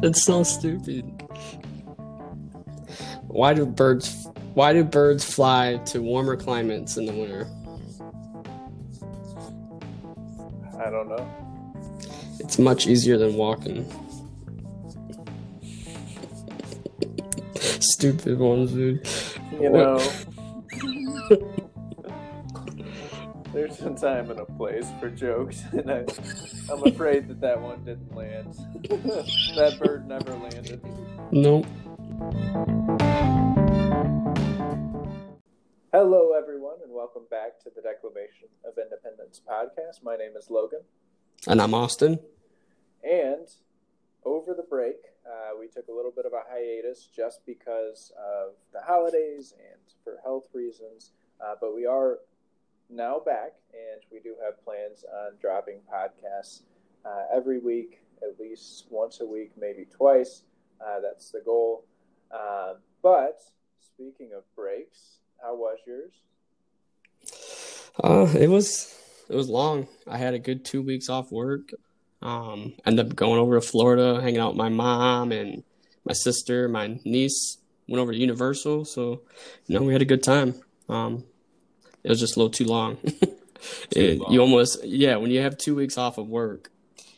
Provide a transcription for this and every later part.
That's so stupid. Why do birds why do birds fly to warmer climates in the winter? I don't know. It's much easier than walking. Stupid ones, dude. You know, there's a time and a place for jokes, and I, I'm afraid that that one didn't land. that bird never landed. Nope. Hello, everyone, and welcome back to the Declamation of Independence podcast. My name is Logan, And I'm Austin. and over the break, uh, we took a little bit of a hiatus just because of the holidays and for health reasons. Uh, but we are now back, and we do have plans on dropping podcasts uh, every week, at least once a week, maybe twice. Uh, that's the goal. Uh, but speaking of breaks, how was yours? Uh, it was it was long. I had a good two weeks off work. Um, ended up going over to Florida, hanging out with my mom and my sister, my niece. Went over to Universal, so you know we had a good time. Um, it was just a little too long. It- long. You almost yeah. When you have two weeks off of work,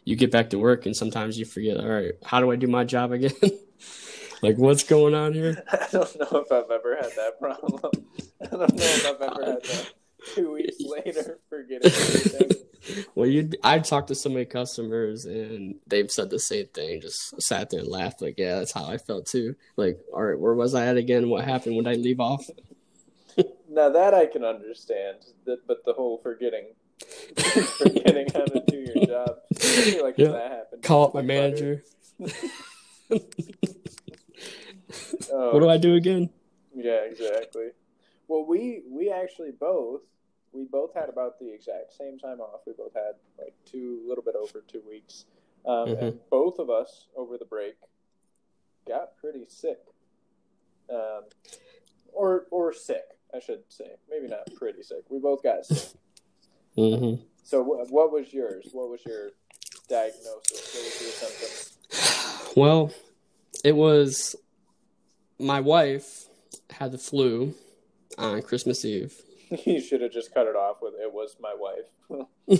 you get back to work and sometimes you forget. All right, how do I do my job again? like what's going on here? I don't know if I've ever had that problem. I don't know if I've ever had that two weeks later forgetting everything. Well, you I've talked to so many customers and they've said the same thing. Just sat there and laughed. Like, yeah, that's how I felt too. Like, all right, where was I at again? What happened? When did I leave off? Now that I can understand, that, but the whole forgetting, forgetting how to do your job, like if Yeah. that happened. Call up my manager. Oh, What do I do again? Yeah, exactly. Well, we we actually both we both had about the exact same time off. We both had like two, little bit over two weeks, um, Mhm. and both of us over the break got pretty sick, um, or or sick, I should say. Maybe not pretty sick. We both got sick. hmm So, wh- what was yours? What was your diagnosis? What was your? Well, it was my wife had the flu on Christmas Eve. you should have just cut it off with "It was my wife."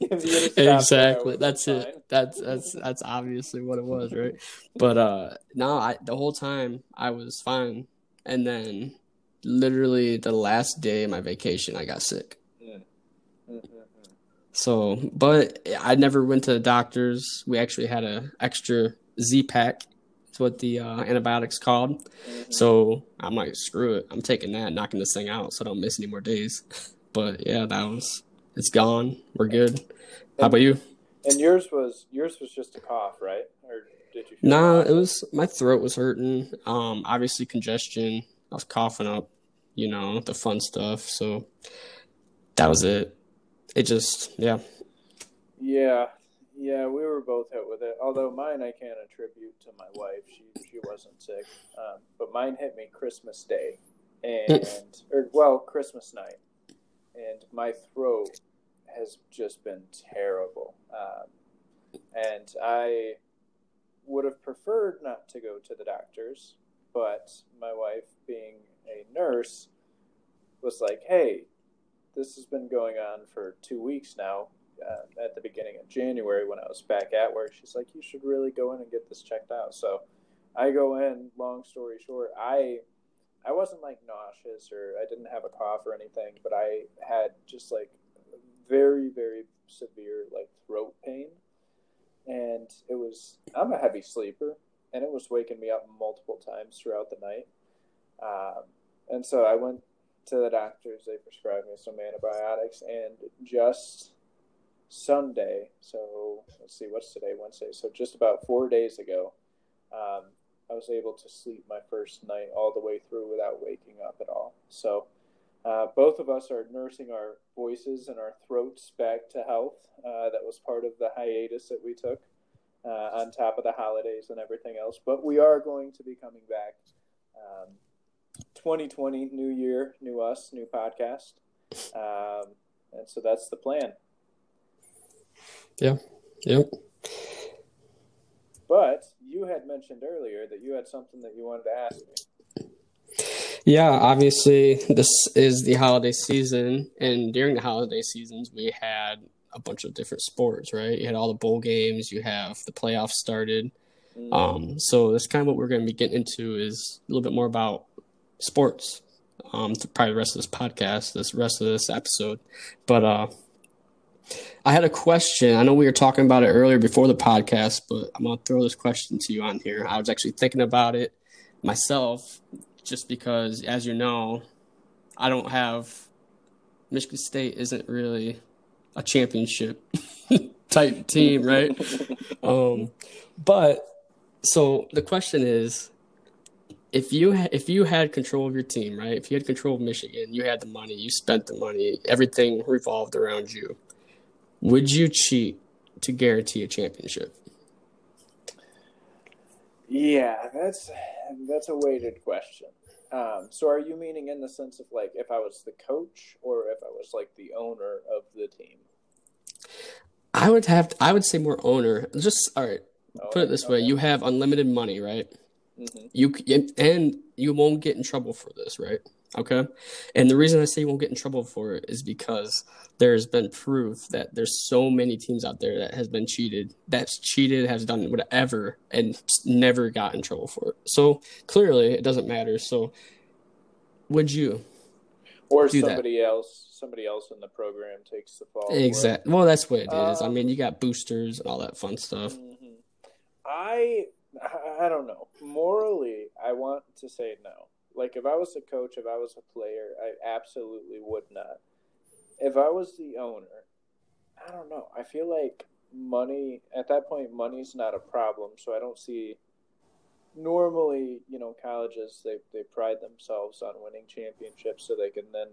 If you had stopped there, I exactly. That's it. That's that's that's obviously what it was, right? But uh no, I the whole time I was fine. And then literally the last day of my vacation I got sick. Mm, So, but I never went to the doctors. We actually had a extra Z-Pak. It's what the uh, antibiotics called. mm. So I'm like, screw it. I'm taking that, knocking this thing out, so I don't miss any more days. But yeah, that was. It's gone. We're good. How about you? And yours was yours was just a cough, right? Or did you? Nah, it was my throat was hurting. Um, obviously congestion. I was coughing up, you know, the fun stuff. So that was it. It just, yeah. Yeah, yeah, we were both hit with it. Although mine, I can't attribute to my wife. She she wasn't sick, um, but mine hit me Christmas Day, and or well, Christmas night, and my throat has just been terrible. Um, and I would have preferred not to go to the doctors, but my wife, being a nurse, was like, "Hey, this has been going on for two weeks now." uh, at the beginning of January when I was back at work. She's like, "You should really go in and get this checked out." So I go in. Long story short, I I wasn't like nauseous or I didn't have a cough or anything, but I had just like very very severe like throat pain, and it was I'm a heavy sleeper, and it was waking me up multiple times throughout the night. Um, and so I went to the doctors. They prescribed me some antibiotics, and just Sunday, so let's see, what's today? Wednesday. So just about four days ago, um, I was able to sleep my first night all the way through without waking up at all. So uh, both of us are nursing our voices and our throats back to health. Uh, that was part of the hiatus that we took uh, on top of the holidays and everything else. But we are going to be coming back. Um, 2020, new year, new us, new podcast. Um, and so that's the plan. Yeah. Yep. But you had mentioned earlier that you had something that you wanted to ask me. Yeah, obviously, this is the holiday season, and during the holiday seasons, we had a bunch of different sports, right? You had all the bowl games, you have the playoffs started. Mm-hmm. Um, so that's kind of what we're going to be getting into is a little bit more about sports. Um, to probably the rest of this podcast, this rest of this episode, but uh, I had a question. I know we were talking about it earlier before the podcast, but I'm gonna throw this question to you on here. I was actually thinking about it myself, just because, as you know, I don't have Michigan State isn't really a championship type team, right? um, but so the question is, if you if you had control of your team, right? If you had control of Michigan, you had the money, you spent the money, everything revolved around you. Would you cheat to guarantee a championship? Yeah, that's that's a weighted question. Um, so, are you meaning in the sense of like if I was the coach or if I was like the owner of the team? I would have. To, I would say more owner. Just all right. Oh, put it this okay. way: you have unlimited money, right? Mm-hmm. You and you won't get in trouble for this, right? Okay. And the reason I say you won't get in trouble for it is because there's been proof that there's so many teams out there that has been cheated, that's cheated, has done whatever, and never got in trouble for it. So clearly it doesn't matter. So would you? Or somebody that? else somebody else in the program takes the fall. Exactly. Well that's what it is. Um, I mean you got boosters and all that fun stuff. Mm-hmm. I I don't know. Morally I want to say no like if I was a coach, if I was a player, I absolutely would not. If I was the owner, I don't know. I feel like money at that point money's not a problem, so I don't see normally, you know, colleges they they pride themselves on winning championships so they can then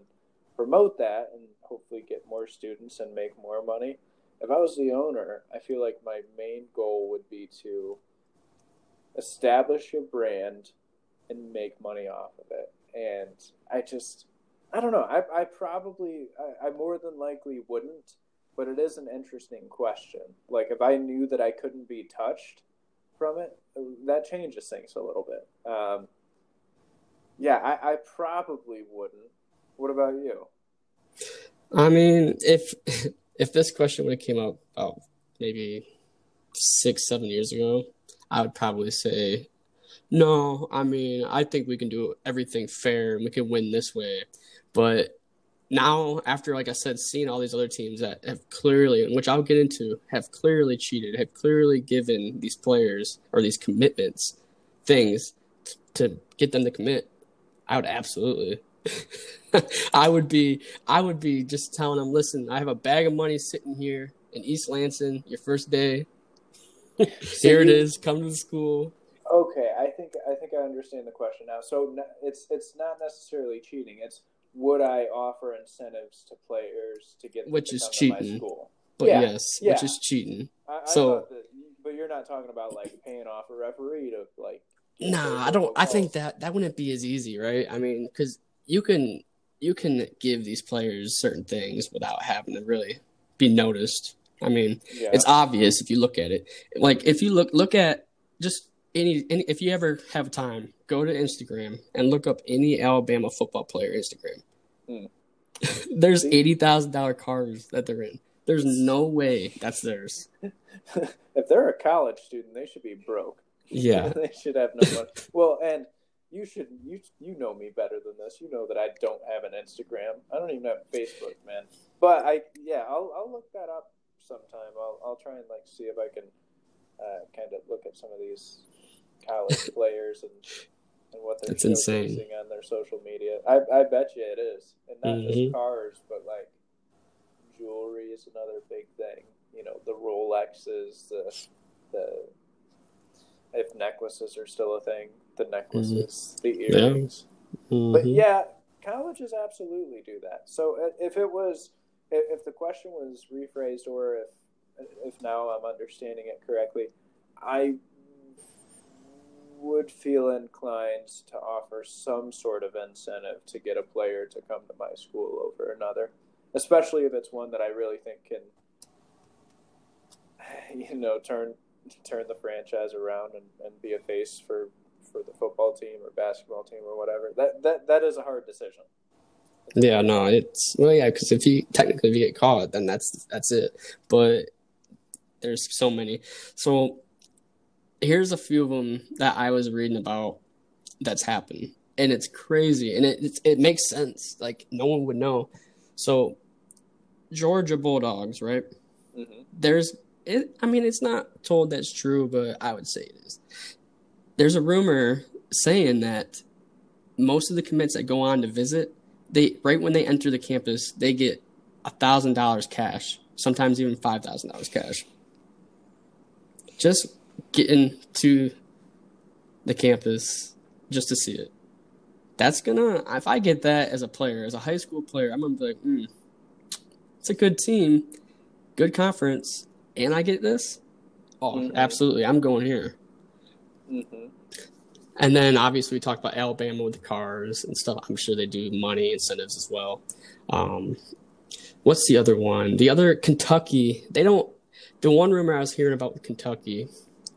promote that and hopefully get more students and make more money. If I was the owner, I feel like my main goal would be to establish your brand and make money off of it. And I just, I don't know. I, I probably, I, I more than likely wouldn't, but it is an interesting question. Like if I knew that I couldn't be touched from it, that changes things a little bit. Um, yeah, I, I probably wouldn't. What about you? I mean, if if this question would have came up about maybe six, seven years ago, I would probably say no, I mean, I think we can do everything fair and we can win this way. But now, after, like I said, seeing all these other teams that have clearly, which I'll get into, have clearly cheated, have clearly given these players or these commitments things to get them to commit, I would absolutely. I would be, I would be just telling them, listen, I have a bag of money sitting here in East Lansing, your first day. here it is. Come to the school. Okay, I think I think I understand the question now. So it's it's not necessarily cheating. It's would I offer incentives to players to get which is cheating. But yeah, yes, yeah. which is cheating. I, I so, that, but you're not talking about like paying off a referee to like. Nah, I don't. I think that that wouldn't be as easy, right? I mean, because you can you can give these players certain things without having to really be noticed. I mean, yeah. it's obvious if you look at it. Like if you look look at just any, any if you ever have time, go to Instagram and look up any Alabama football player Instagram. Hmm. There's eighty thousand dollar cars that they're in. There's no way that's theirs. if they're a college student, they should be broke. Yeah, they should have no money. well, and you should you you know me better than this. You know that I don't have an Instagram. I don't even have Facebook, man. But I yeah, I'll I'll look that up sometime. I'll I'll try and like see if I can uh, kind of look at some of these college players and and what they're That's insane. on their social media. I I bet you it is, and not mm-hmm. just cars, but like jewelry is another big thing. You know, the Rolexes, the the if necklaces are still a thing, the necklaces, mm-hmm. the earrings. Yeah. Mm-hmm. But yeah, colleges absolutely do that. So uh, if it was, if the question was rephrased, or if if now I'm understanding it correctly, I would feel inclined to offer some sort of incentive to get a player to come to my school over another, especially if it's one that I really think can, you know, turn turn the franchise around and, and be a face for for the football team or basketball team or whatever. That that that is a hard decision. Yeah, no, it's well, yeah, because if you technically if you get caught, then that's that's it. But there's so many. So here's a few of them that I was reading about that's happened, and it's crazy, and it it, it makes sense. Like no one would know. So Georgia Bulldogs, right? Mm-hmm. There's it. I mean, it's not told that's true, but I would say it is. There's a rumor saying that most of the commits that go on to visit, they right when they enter the campus, they get a thousand dollars cash, sometimes even five thousand dollars cash. Just getting to the campus just to see it. That's gonna if I get that as a player, as a high school player, I'm gonna be like, hmm, it's a good team, good conference, and I get this. Oh, Mhm. absolutely, I'm going here. Mm-hmm. And then obviously we talked about Alabama with the cars and stuff. I'm sure they do money incentives as well. Um, what's the other one? The other Kentucky. They don't. The one rumor I was hearing about with Kentucky,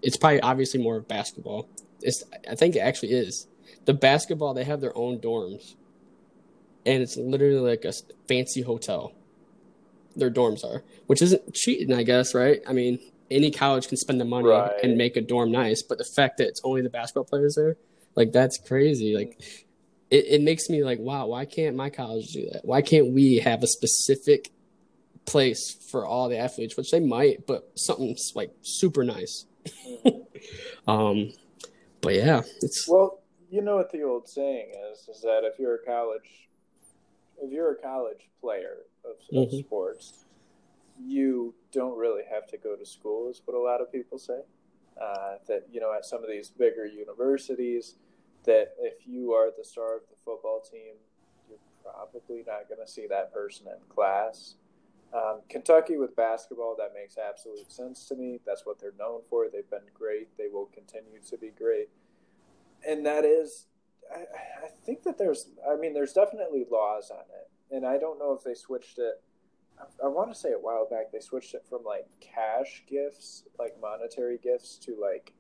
it's probably obviously more of basketball. It's I think it actually is. The basketball they have their own dorms, and it's literally like a fancy hotel. Their dorms are, which isn't cheating, I guess, right? I mean, any college can spend the money Right. and make a dorm nice, but the fact that it's only the basketball players there, like that's crazy. Like it, it makes me like, wow, why can't my college do that? Why can't we have a specific place for all the athletes, which they might, but something's like super nice. um, but yeah, it's Well, you know what the old saying is: is that if you're a college, if you're a college player of, of Mhm. sports, you don't really have to go to school. Is what a lot of people say. Uh, that you know, at some of these bigger universities, that if you are the star of the football team, you're probably not going to see that person in class. Um, Kentucky with basketball, that makes absolute sense to me. That's what they're known for. They've been great. They will continue to be great. And that is, I, I think that there's, I mean, there's definitely laws on it. And I don't know if they switched it. I, I want to say a while back they switched it from like cash gifts, like monetary gifts, to like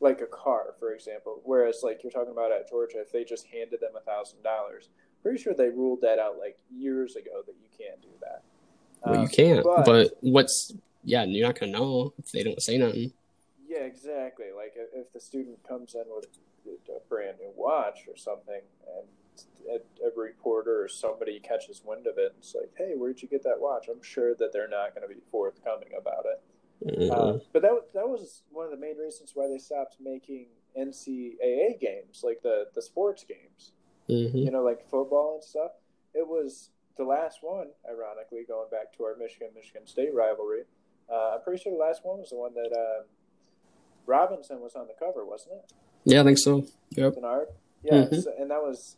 like a car, for example. Whereas like you're talking about at Georgia, if they just handed them a thousand dollars, pretty sure they ruled that out like years ago that you can't do that. well, you Um, can't. but- But, what's yeah, you're not gonna know if they don't say nothing. Yeah, exactly. Like if the student comes in with a brand new watch or something, and a, a reporter or somebody catches wind of it, and it's like, "Hey, where'd you get that watch?" I'm sure that they're not going to be forthcoming about it. Uh, but that that was one of the main reasons why they stopped making NCAA games, like the the sports games. Mhm. You know, like football and stuff. It was the last one, ironically, going back to our Michigan Michigan State rivalry. Uh, I'm pretty sure the last one was the one that um, Robinson was on the cover, wasn't it? Yeah, I think so. Yep. Denard. Yeah, Mhm. so- and that was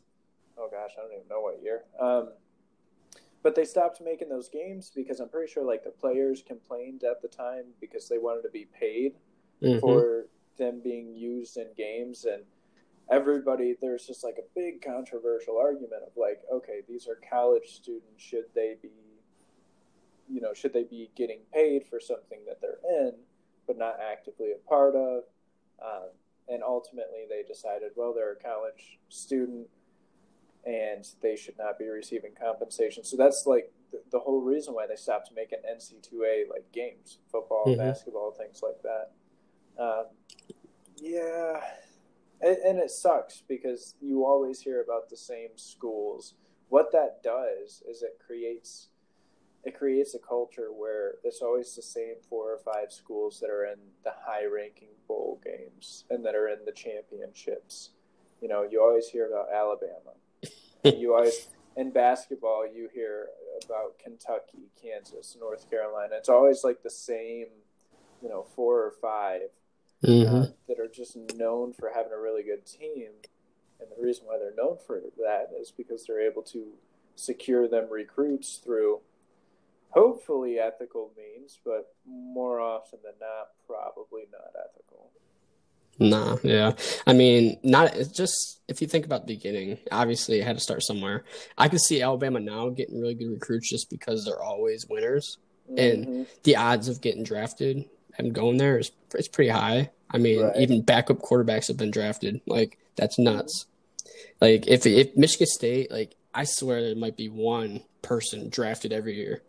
oh gosh, I don't even know what year. Um, but they stopped making those games because I'm pretty sure like the players complained at the time because they wanted to be paid Mhm. for them being used in games and everybody there's just like a big controversial argument of like okay these are college students should they be you know should they be getting paid for something that they're in but not actively a part of um, and ultimately they decided well they're a college student and they should not be receiving compensation so that's like the, the whole reason why they stopped making NCAA like games football Mhm. basketball things like that um, yeah, and, and it sucks because you always hear about the same schools. What that does is it creates it creates a culture where it's always the same four or five schools that are in the high-ranking bowl games and that are in the championships. You know, you always hear about Alabama. you always in basketball you hear about Kentucky, Kansas, North Carolina. It's always like the same, you know, four or five Mhm. uh, that are just known for having a really good team. And the reason why they're known for that is because they're able to secure them recruits through hopefully ethical means, but more often than not, probably not ethical. Nah, yeah. I mean, not it's just if you think about the beginning, obviously it had to start somewhere. I could see Alabama now getting really good recruits just because they're always winners. And- Mhm. The odds of getting drafted and going there is it's pretty high. I mean, Right. even backup quarterbacks have been drafted. Like that's nuts. Like if if Michigan State, like I swear there might be one person drafted every year,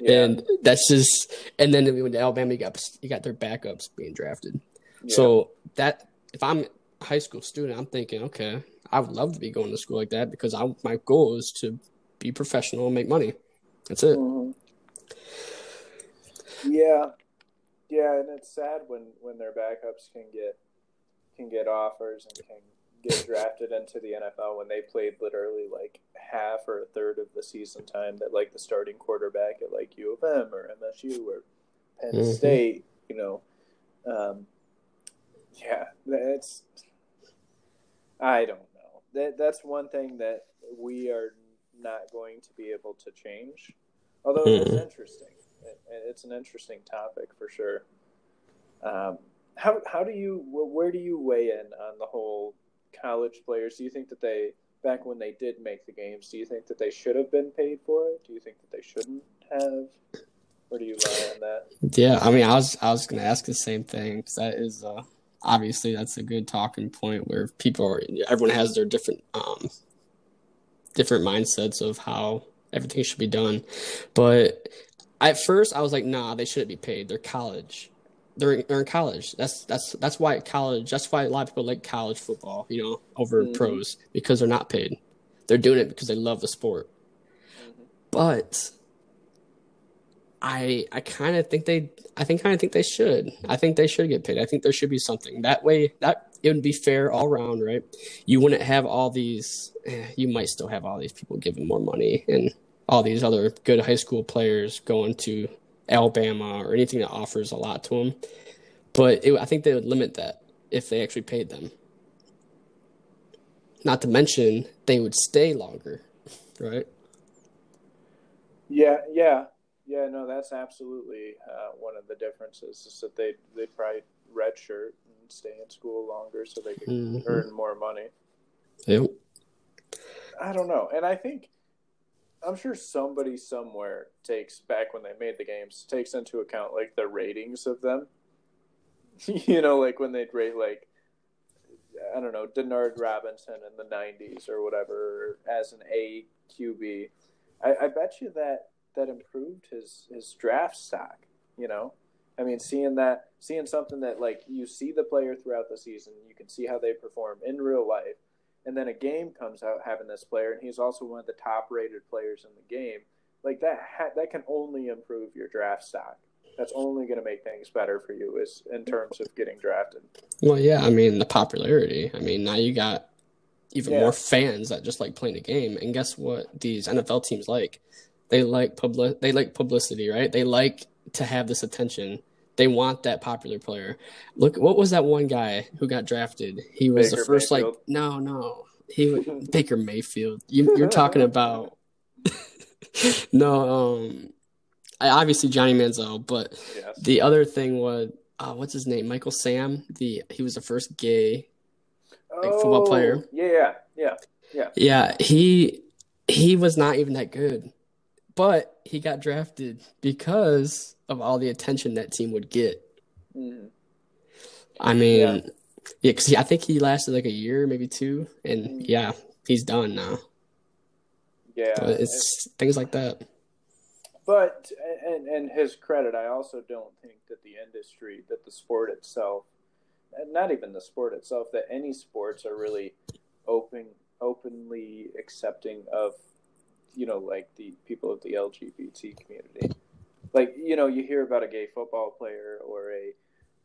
Yeah. and that's just. And then when Alabama, you got you got their backups being drafted. Yeah. So that if I'm a high school student, I'm thinking, okay, I would love to be going to school like that because I my goal is to be professional and make money. That's it. Mhm. Yeah, yeah, and it's sad when when their backups can get can get offers and can get drafted into the NFL when they played literally like half or a third of the season time that like the starting quarterback at like U of M or MSU or Penn Mhm. State, you know. Um, yeah, that's I don't know. That that's one thing that we are not going to be able to change. Although it's Mhm. interesting, it, it's an interesting topic for sure. Um, how how do you where do you weigh in on the whole college players? Do you think that they back when they did make the games, do you think that they should have been paid for it? Do you think that they shouldn't have? Where do you lie on that? Yeah, I mean, I was I was gonna ask the same thing because that is uh, obviously that's a good talking point where people are everyone has their different um different mindsets of how everything should be done, but at first I was like, nah, they shouldn't be paid. They're college. They're they're in college. That's that's that's why college. That's why a lot of people like college football, you know, over Mhm. pros because they're not paid. They're doing it because they love the sport. Mhm. But I I kind of think they I think kind of think they should. I think they should get paid. I think there should be something that way that it would be fair all around, right? You wouldn't have all these. Eh, you might still have all these people giving more money and all these other good high school players going to Alabama or anything that offers a lot to them. But it, I think they would limit that if they actually paid them. Not to mention they would stay longer, right? Yeah, yeah, yeah. No, that's absolutely uh, one of the differences is that they they probably redshirt and stay in school longer so they can Mhm. earn more money. Yep. I don't know, and I think I'm sure somebody somewhere takes back when they made the games takes into account like the ratings of them. you know, like when they'd rate like I don't know Denard Robinson in the '90s or whatever as an A QB. I, I bet you that that improved his his draft stock. You know, I mean, seeing that, seeing something that like you see the player throughout the season, you can see how they perform in real life, and then a game comes out having this player, and he's also one of the top rated players in the game. Like that, ha- that can only improve your draft stock. That's only going to make things better for you, is in terms of getting drafted. Well, yeah, I mean the popularity. I mean now you got even Yeah. more fans that just like playing the game. And guess what? These NFL teams like they like public. They like publicity, right? They like to have this attention. They want that popular player. Look, what was that one guy who got drafted? He was the first Mayfield. like no, no. He was Baker Mayfield. You, you're talking about no. Um, I, obviously Johnny Manziel, but Yes. the other thing was, uh, what's his name? Michael Sam. The he was the first gay. like, football player. Oh, Yeah, yeah, yeah. Yeah, he he was not even that good, but he got drafted because of all the attention that team would get. Mhm. I mean, Yeah. yeah, because I think he lasted like a year, maybe two, and Mhm. yeah, he's done now. Yeah. It's things like that. But and and his credit, I also don't think that the industry, that the sport itself, and not even the sport itself, that any sports are really open, openly accepting of, you know, like the people of the LGBT community. Like you know, you hear about a gay football player or a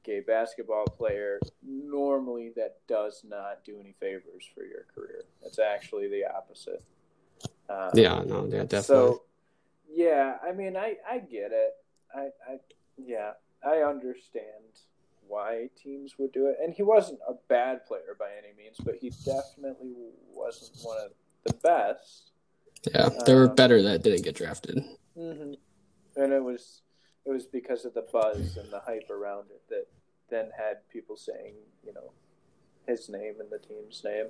gay basketball player. Normally, that does not do any favors for your career. It's actually the opposite. Um, Yeah, no, yeah, definitely. so, yeah, I mean, I, I get it. I, I, yeah, I understand why teams would do it. And he wasn't a bad player by any means, but he definitely wasn't one of the best. Yeah, there were um, better that didn't get drafted. Mm-hmm. And it was, it was because of the buzz and the hype around it that then had people saying, you know, his name and the team's name.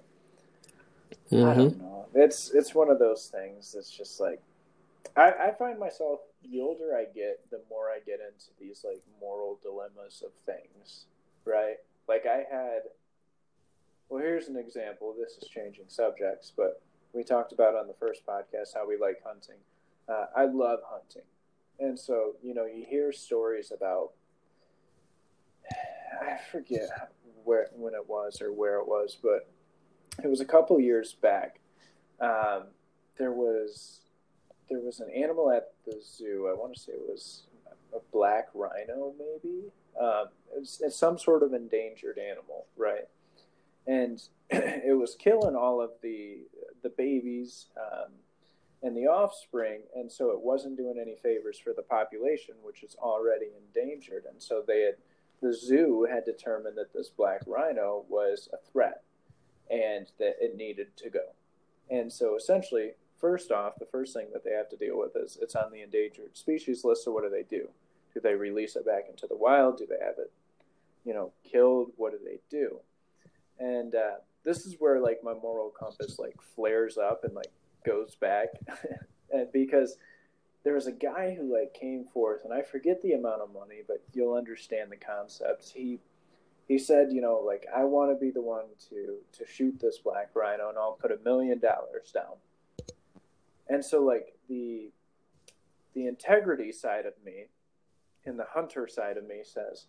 I hmm don't know. It's it's one of those things that's just like I, I find myself the older I get, the more I get into these like moral dilemmas of things, right? Like I had, well, here's an example. This is changing subjects, but we talked about on the first podcast how we like hunting. Uh, I love hunting, and so you know you hear stories about. I forget where when it was or where it was, but it was a couple years back. Um, there was there was an animal at the zoo. I want to say it was a black rhino, maybe. Um, it's, it's some sort of endangered animal, right? And it was killing all of the the babies um, and the offspring, and so it wasn't doing any favors for the population, which is already endangered. And so they had the zoo had determined that this black rhino was a threat and that it needed to go. And so essentially, first off, the first thing that they have to deal with is it's on the endangered species list. So what do they do? Do they release it back into the wild? Do they have it, you know, killed? What do they do? And uh, this is where like my moral compass like flares up and like goes back, and because there was a guy who like came forth, and I forget the amount of money, but you'll understand the concepts He he said, you know, like I want to be the one to to shoot this black rhino, and I'll put a million dollars down. And so, like the the integrity side of me, and the hunter side of me says,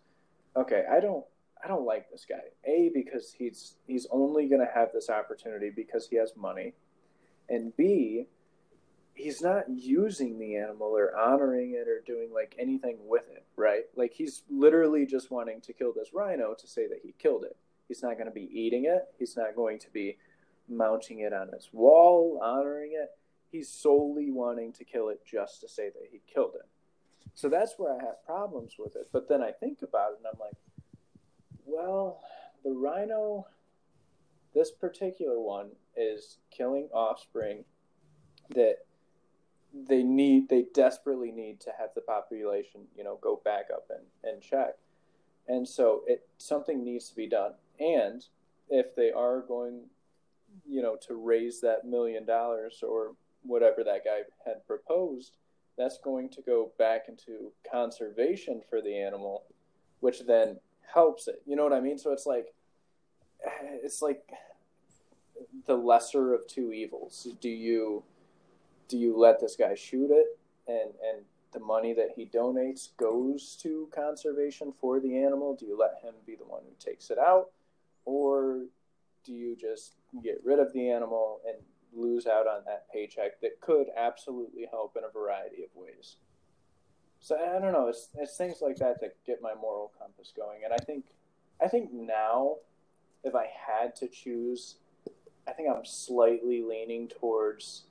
okay, I don't I don't like this guy. A because he's he's only going to have this opportunity because he has money, and B he's not using the animal or honoring it or doing like anything with it, right? Like he's literally just wanting to kill this rhino to say that he killed it. He's not going to be eating it. He's not going to be mounting it on his wall, honoring it. He's solely wanting to kill it just to say that he killed it. So that's where I have problems with it. But then I think about it and I'm like, well, the rhino, this particular one, is killing offspring that they need they desperately need to have the population you know go back up and, and check. And so it something needs to be done. And if they are going you know to raise that million dollars or whatever that guy had proposed that's going to go back into conservation for the animal which then helps it you know what i mean? So it's like it's like the lesser of two evils. Do you do you let this guy shoot it and and the money that he donates goes to conservation for the animal? Do you let him be the one who takes it out? Or do you just get rid of the animal and lose out on that paycheck that could absolutely help in a variety of ways so i don't know it's, it's things like that that get my moral compass going and i think i think now if i had to choose i think i'm slightly leaning towards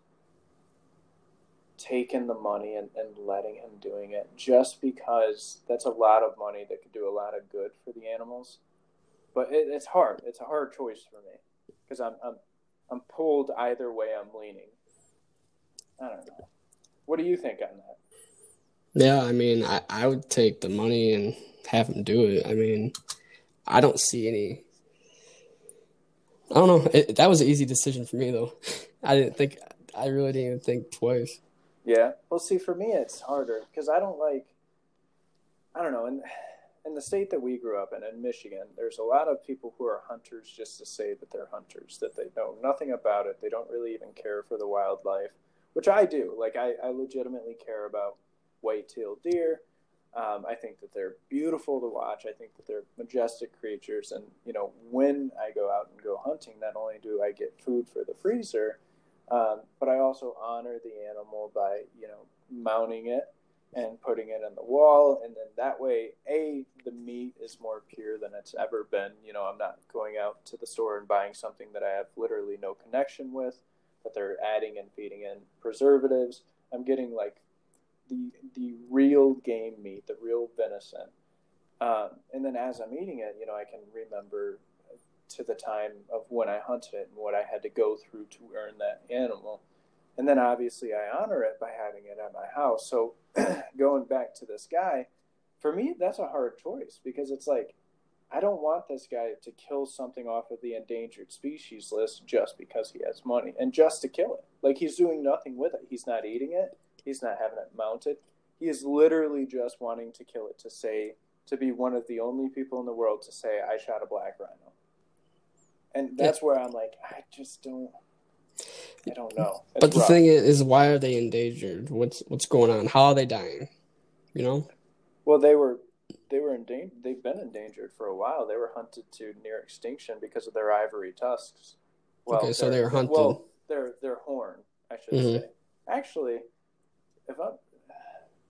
taking the money and, and letting him doing it just because that's a lot of money that could do a lot of good for the animals. But it, it's hard. It's a hard choice for me because I'm, I'm I'm pulled either way. I'm leaning. I don't know. What do you think on that? Yeah, I mean, I, I would take the money and have him do it. I mean, I don't see any. I don't know. It, that was an easy decision for me, though. I didn't think. I really didn't even think twice. Yeah. Well, see, for me, it's harder because I don't like. I don't know. In in the state that we grew up in, in Michigan, there's a lot of people who are hunters just to say that they're hunters, that they know nothing about it. They don't really even care for the wildlife, which I do. Like I, I legitimately care about white-tailed deer. Um, I think that they're beautiful to watch. I think that they're majestic creatures. And, you know, when I go out and go hunting, not only do I get food for the freezer, um, but I also honor the animal by, you know, mounting it and putting it in the wall. And then that way, A, the meat is more pure than it's ever been. You know, I'm not going out to the store and buying something that I have literally no connection with, that they're adding and feeding in preservatives. I'm getting like the the real game meat, the real venison. Um, and then as I'm eating it, you know, I can remember to the time of when I hunted it and what I had to go through to earn that animal. And then obviously I honor it by having it at my house. So going back to this guy, for me, that's a hard choice because it's like, I don't want this guy to kill something off of the endangered species list just because he has money and just to kill it. Like he's doing nothing with it. He's not eating it. He's not having it mounted. He is literally just wanting to kill it to say to be one of the only people in the world to say I shot a black rhino. And that's yeah. where I'm like, I just don't I don't know. It's but the rough. thing is, why are they endangered? What's what's going on? How are they dying? You know? Well, they were they were endangered. They've been endangered for a while. They were hunted to near extinction because of their ivory tusks. Well, okay, so they were hunted. Well, their their horn, I should mm-hmm. say. Actually, if I'm,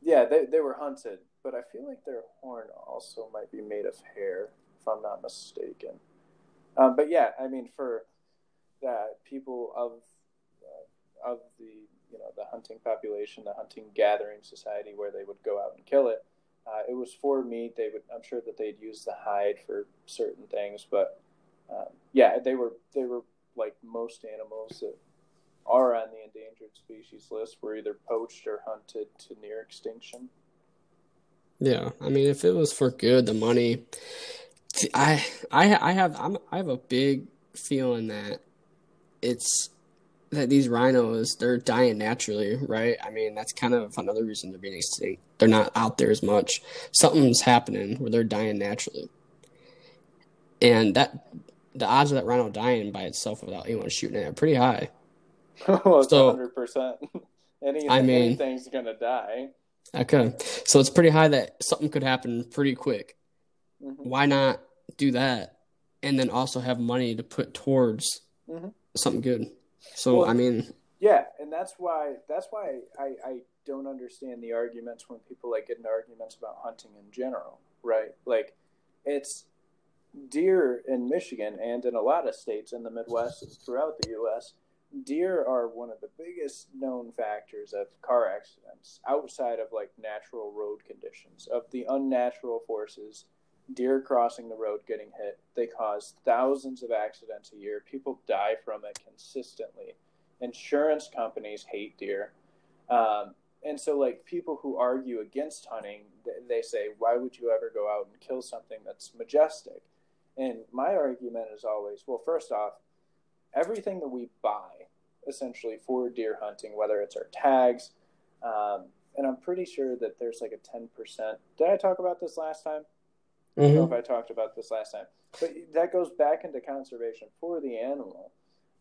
yeah, they they were hunted, but I feel like their horn also might be made of hair, if I'm not mistaken. Um, but yeah, I mean, for that people of uh, of the you know the hunting population, the hunting gathering society, where they would go out and kill it. Uh, it was for meat. They would. I'm sure that they'd use the hide for certain things, but um, yeah, they were they were like most animals that are on the endangered species list were either poached or hunted to near extinction. Yeah, I mean, if it was for good, the money. I I I have I'm, I have a big feeling that it's that these rhinos they're dying naturally, right? I mean, that's kind of another reason they're being extinct. They're not out there as much. Something's happening where they're dying naturally, and that the odds of that rhino dying by itself without anyone shooting it are pretty high. Well, it's so, 100%. Any, I mean, anything's gonna die. Okay, so it's pretty high that something could happen pretty quick. Mm-hmm. Why not do that, and then also have money to put towards mm-hmm something good. So well, I mean, yeah, and that's why that's why I, I don't understand the arguments when people like get into arguments about hunting in general, right? Like it's deer in Michigan and in a lot of states in the Midwest and throughout the U.S. Deer are one of the biggest known factors of car accidents outside of like natural road conditions, of the unnatural forces deer crossing the road getting hit. They cause thousands of accidents a year. People die from it consistently. Insurance companies hate deer. Um, and so, like, people who argue against hunting, they say, why would you ever go out and kill something that's majestic? And my argument is always, well, first off, everything that we buy essentially for deer hunting, whether it's our tags, um, and I'm pretty sure that there's like a 10%. Did I talk about this last time? I don't know if mm-hmm. I talked about this last time, but that goes back into conservation for the animal.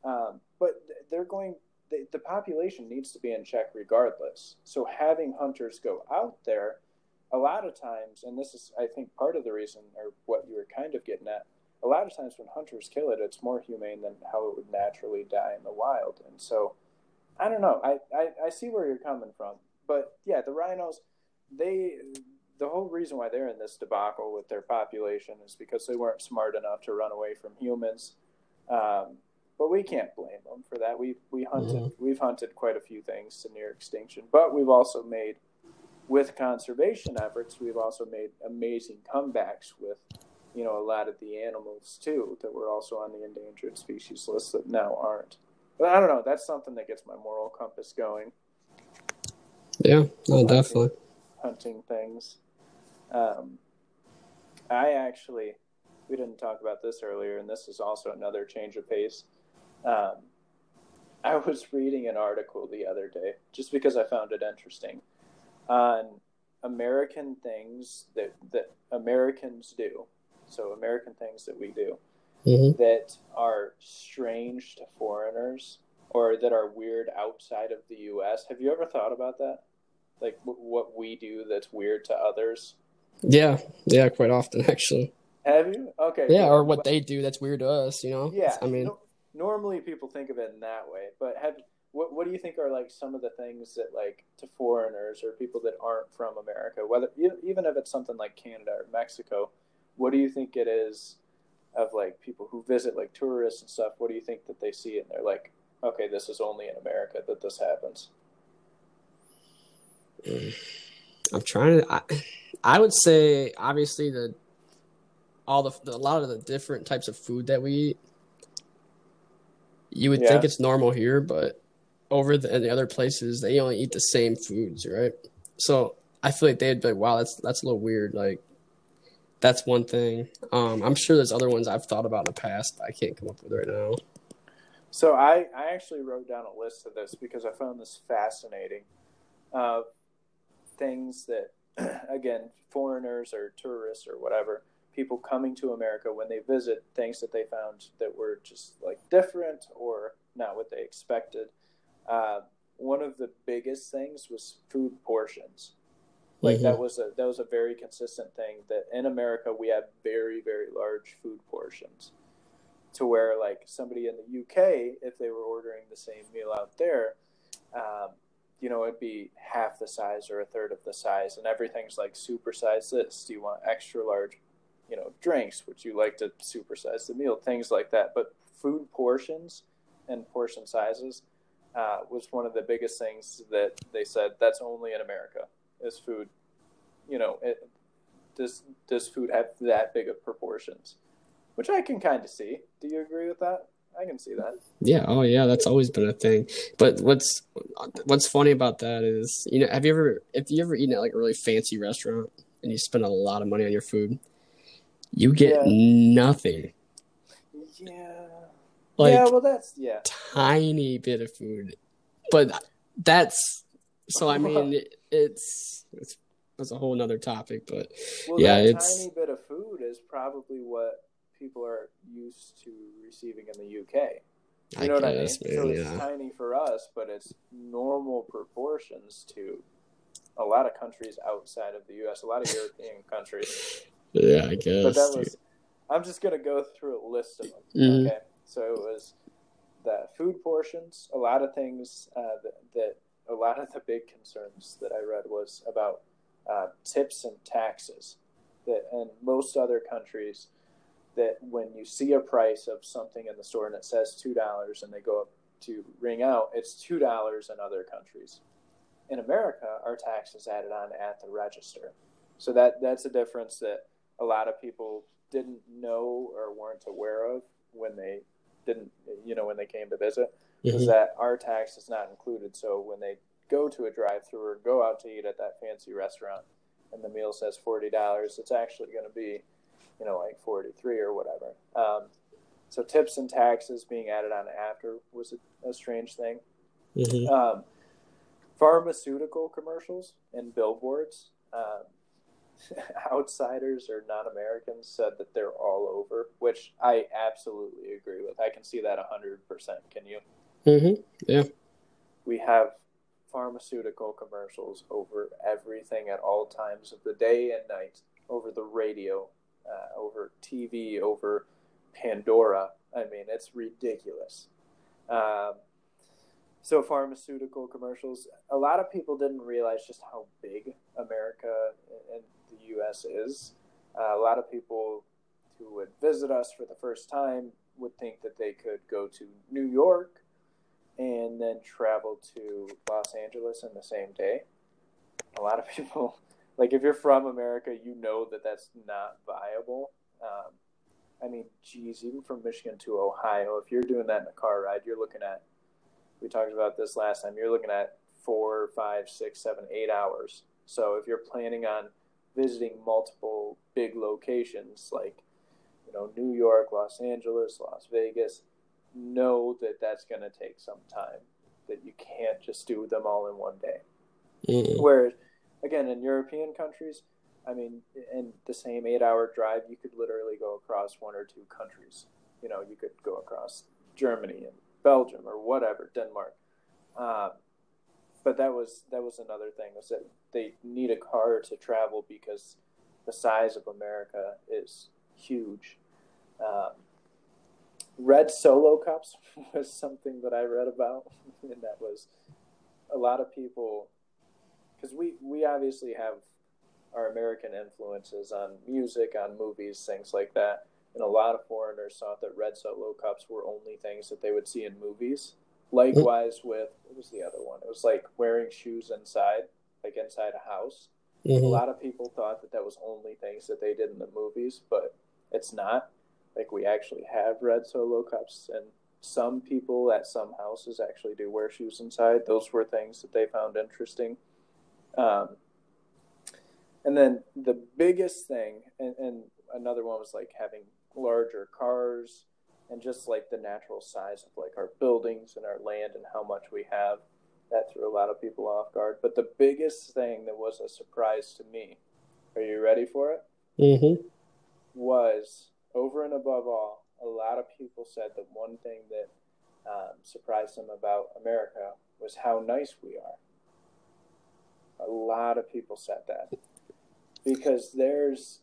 Um, but they're going. The, the population needs to be in check regardless. So having hunters go out there, a lot of times, and this is I think part of the reason, or what you were kind of getting at. A lot of times when hunters kill it, it's more humane than how it would naturally die in the wild. And so, I don't know. I, I, I see where you're coming from, but yeah, the rhinos, they the whole reason why they're in this debacle with their population is because they weren't smart enough to run away from humans. Um, but we can't blame them for that. We we hunted mm-hmm. we've hunted quite a few things to near extinction, but we've also made with conservation efforts, we've also made amazing comebacks with you know a lot of the animals too that were also on the endangered species list that now aren't. But I don't know. That's something that gets my moral compass going. Yeah, no, definitely. Hunting things. Um, I actually, we didn't talk about this earlier, and this is also another change of pace. Um, I was reading an article the other day just because I found it interesting on American things that that Americans do. So American things that we do mm-hmm. that are strange to foreigners or that are weird outside of the U.S. Have you ever thought about that? Like w- what we do that's weird to others? Yeah, yeah, quite often actually. Have you? Okay. Yeah, or what they do that's weird to us, you know. Yeah. I mean, no, normally people think of it in that way, but have what what do you think are like some of the things that like to foreigners or people that aren't from America, whether even if it's something like Canada or Mexico, what do you think it is of like people who visit like tourists and stuff? What do you think that they see and they're like, okay, this is only in America that this happens? Mm. I'm trying to. I, I would say obviously the all the, the, a lot of the different types of food that we eat. You would yeah. think it's normal here, but over the, the other places they only eat the same foods, right? So I feel like they'd be like, "Wow, that's that's a little weird." Like that's one thing. Um, I'm sure there's other ones I've thought about in the past, but I can't come up with right now. So I I actually wrote down a list of this because I found this fascinating. of things that, again, foreigners or tourists or whatever, people coming to America when they visit, things that they found that were just like different or not what they expected. Uh, one of the biggest things was food portions. Like mm-hmm. that was a that was a very consistent thing that in America we have very very large food portions to where like somebody in the UK, if they were ordering the same meal out there, um, you know, it'd be half the size or a third of the size, and everything's like supersize this. Do you want extra large, you know, drinks? Would you like to supersize the meal? Things like that. But food portions and portion sizes uh, was one of the biggest things that they said that's only in America is food. You know, it, does does food have that big of proportions? which I can kind of see. Do you agree with that? I can see that. Yeah. Oh, yeah. That's always been a thing. But what's what's funny about that is, you know, have you ever if you ever eaten at like a really fancy restaurant and you spend a lot of money on your food, you get yeah. nothing. Yeah. Like, yeah. Well, that's yeah. Tiny bit of food, but that's so. I mean, it's it's that's a whole nother topic. But well, yeah, it's tiny bit of food is probably what people are used to receiving in the UK. You I know what I mean? Man, so it's yeah. tiny for us, but it's normal proportions to a lot of countries outside of the US, a lot of European countries. Yeah, I guess. But that was. I'm just gonna go through a list of them. Mm-hmm. Okay, so it was the food portions. A lot of things uh, that, that, a lot of the big concerns that I read was about uh, tips and taxes. That in most other countries, that when you see a price of something in the store and it says two dollars and they go up to ring out, it's two dollars in other countries. In America, our tax is added on at the register, so that that's a difference that a lot of people didn't know or weren't aware of when they didn't, you know, when they came to visit, mm-hmm. is that our tax is not included. So when they go to a drive-through or go out to eat at that fancy restaurant, and the meal says forty dollars, it's actually going to be you know, like 43 or whatever. Um, so tips and taxes being added on after was a, a strange thing. Mm-hmm. Um, pharmaceutical commercials and billboards. Um, outsiders or non-Americans said that they're all over, which I absolutely agree with. I can see that 100%. Can you? Mm-hmm. Yeah. We have pharmaceutical commercials over everything at all times of the day and night, over the radio, uh, over TV, over Pandora. I mean, it's ridiculous. Um, so, pharmaceutical commercials, a lot of people didn't realize just how big America and the U.S. is. Uh, a lot of people who would visit us for the first time would think that they could go to New York and then travel to Los Angeles in the same day. A lot of people like if you're from America, you know that that's not viable. Um, I mean, geez, even from Michigan to Ohio, if you're doing that in a car ride, you're looking at. We talked about this last time. You're looking at four, five, six, seven, eight hours. So if you're planning on visiting multiple big locations like, you know, New York, Los Angeles, Las Vegas, know that that's going to take some time. That you can't just do them all in one day. Mm. Whereas again, in European countries, I mean, in the same eight hour drive, you could literally go across one or two countries. You know, you could go across Germany and Belgium or whatever, Denmark. Um, but that was that was another thing was that they need a car to travel because the size of America is huge. Um, red solo cups was something that I read about, and that was a lot of people because we we obviously have our American influences on music, on movies, things like that. And a lot of foreigners thought that red solo cups were only things that they would see in movies. Likewise, with what was the other one? It was like wearing shoes inside, like inside a house. Mm-hmm. A lot of people thought that that was only things that they did in the movies, but it's not. Like we actually have red solo cups, and some people at some houses actually do wear shoes inside. Those were things that they found interesting. Um, and then the biggest thing, and, and another one was like having larger cars and just like the natural size of like our buildings and our land and how much we have. that threw a lot of people off guard. But the biggest thing that was a surprise to me, are you ready for it? Mm-hmm. Was over and above all, a lot of people said that one thing that um, surprised them about America was how nice we are. A lot of people said that because there's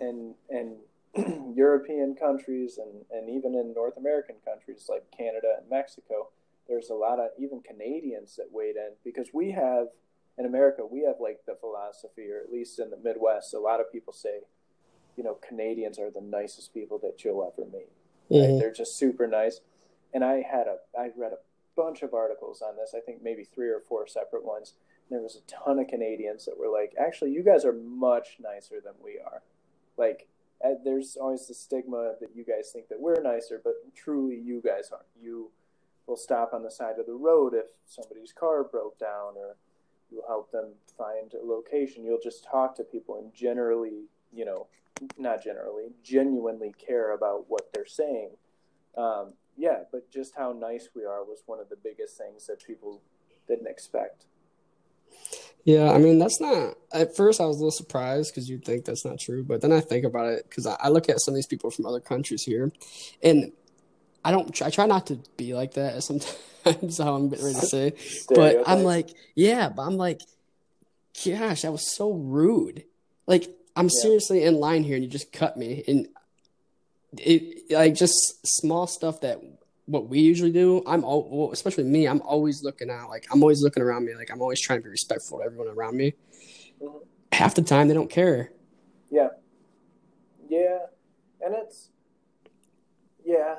in in European countries and, and even in North American countries like Canada and Mexico, there's a lot of even Canadians that weighed in because we have in America we have like the philosophy, or at least in the Midwest, a lot of people say, you know, Canadians are the nicest people that you'll ever meet. Right? Mm-hmm. They're just super nice. And I had a I read a bunch of articles on this. I think maybe three or four separate ones. And there was a ton of Canadians that were like, actually, you guys are much nicer than we are. Like, eh, there's always the stigma that you guys think that we're nicer, but truly, you guys aren't. You will stop on the side of the road if somebody's car broke down, or you'll help them find a location. You'll just talk to people and generally, you know, not generally, genuinely care about what they're saying. Um, yeah, but just how nice we are was one of the biggest things that people didn't expect. Yeah, I mean that's not. At first, I was a little surprised because you'd think that's not true, but then I think about it because I, I, look at some of these people from other countries here, and I don't. I try not to be like that. Sometimes how I'm ready to say, but I'm like, yeah, but I'm like, gosh, that was so rude. Like I'm yeah. seriously in line here, and you just cut me, and it like just small stuff that what we usually do, I'm all, well, especially me, I'm always looking out. Like I'm always looking around me. Like I'm always trying to be respectful to everyone around me. Mm-hmm. Half the time they don't care. Yeah. Yeah, and it's yeah,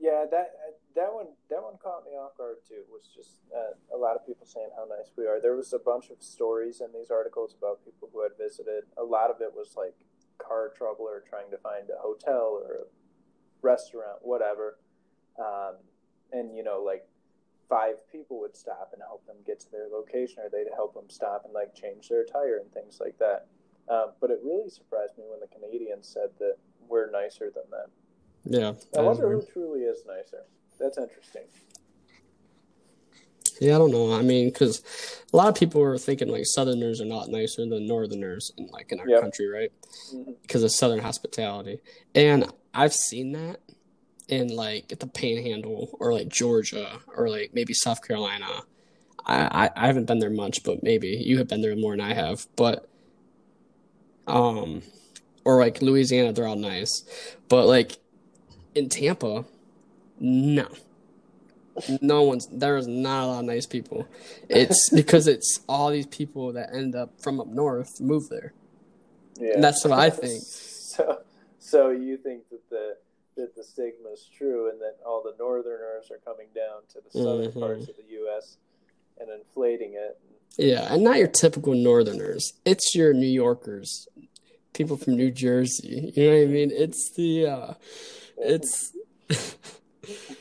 yeah. That that one that one caught me off guard too. Was just uh, a lot of people saying how nice we are. There was a bunch of stories in these articles about people who had visited. A lot of it was like car trouble or trying to find a hotel or a restaurant, whatever um, and you know like five people would stop and help them get to their location or they'd help them stop and like change their tire and things like that um, but it really surprised me when the canadians said that we're nicer than them yeah i wonder who truly is nicer that's interesting yeah, I don't know. I mean, because a lot of people are thinking like Southerners are not nicer than Northerners, in, like in our yep. country, right? Mm-hmm. Because of Southern hospitality, and I've seen that in like the Panhandle or like Georgia or like maybe South Carolina. I, I, I haven't been there much, but maybe you have been there more than I have. But um, or like Louisiana, they're all nice, but like in Tampa, no, no one's there is not a lot of nice people. It's because it's all these people that end up from up north move there. Yeah, and that's what I think. So, so you think that the that the stigma is true and that all the northerners are coming down to the southern mm-hmm. parts of the U.S. and inflating it. Yeah, and not your typical northerners. It's your New Yorkers, people from New Jersey. You know what I mean? It's the, uh, it's.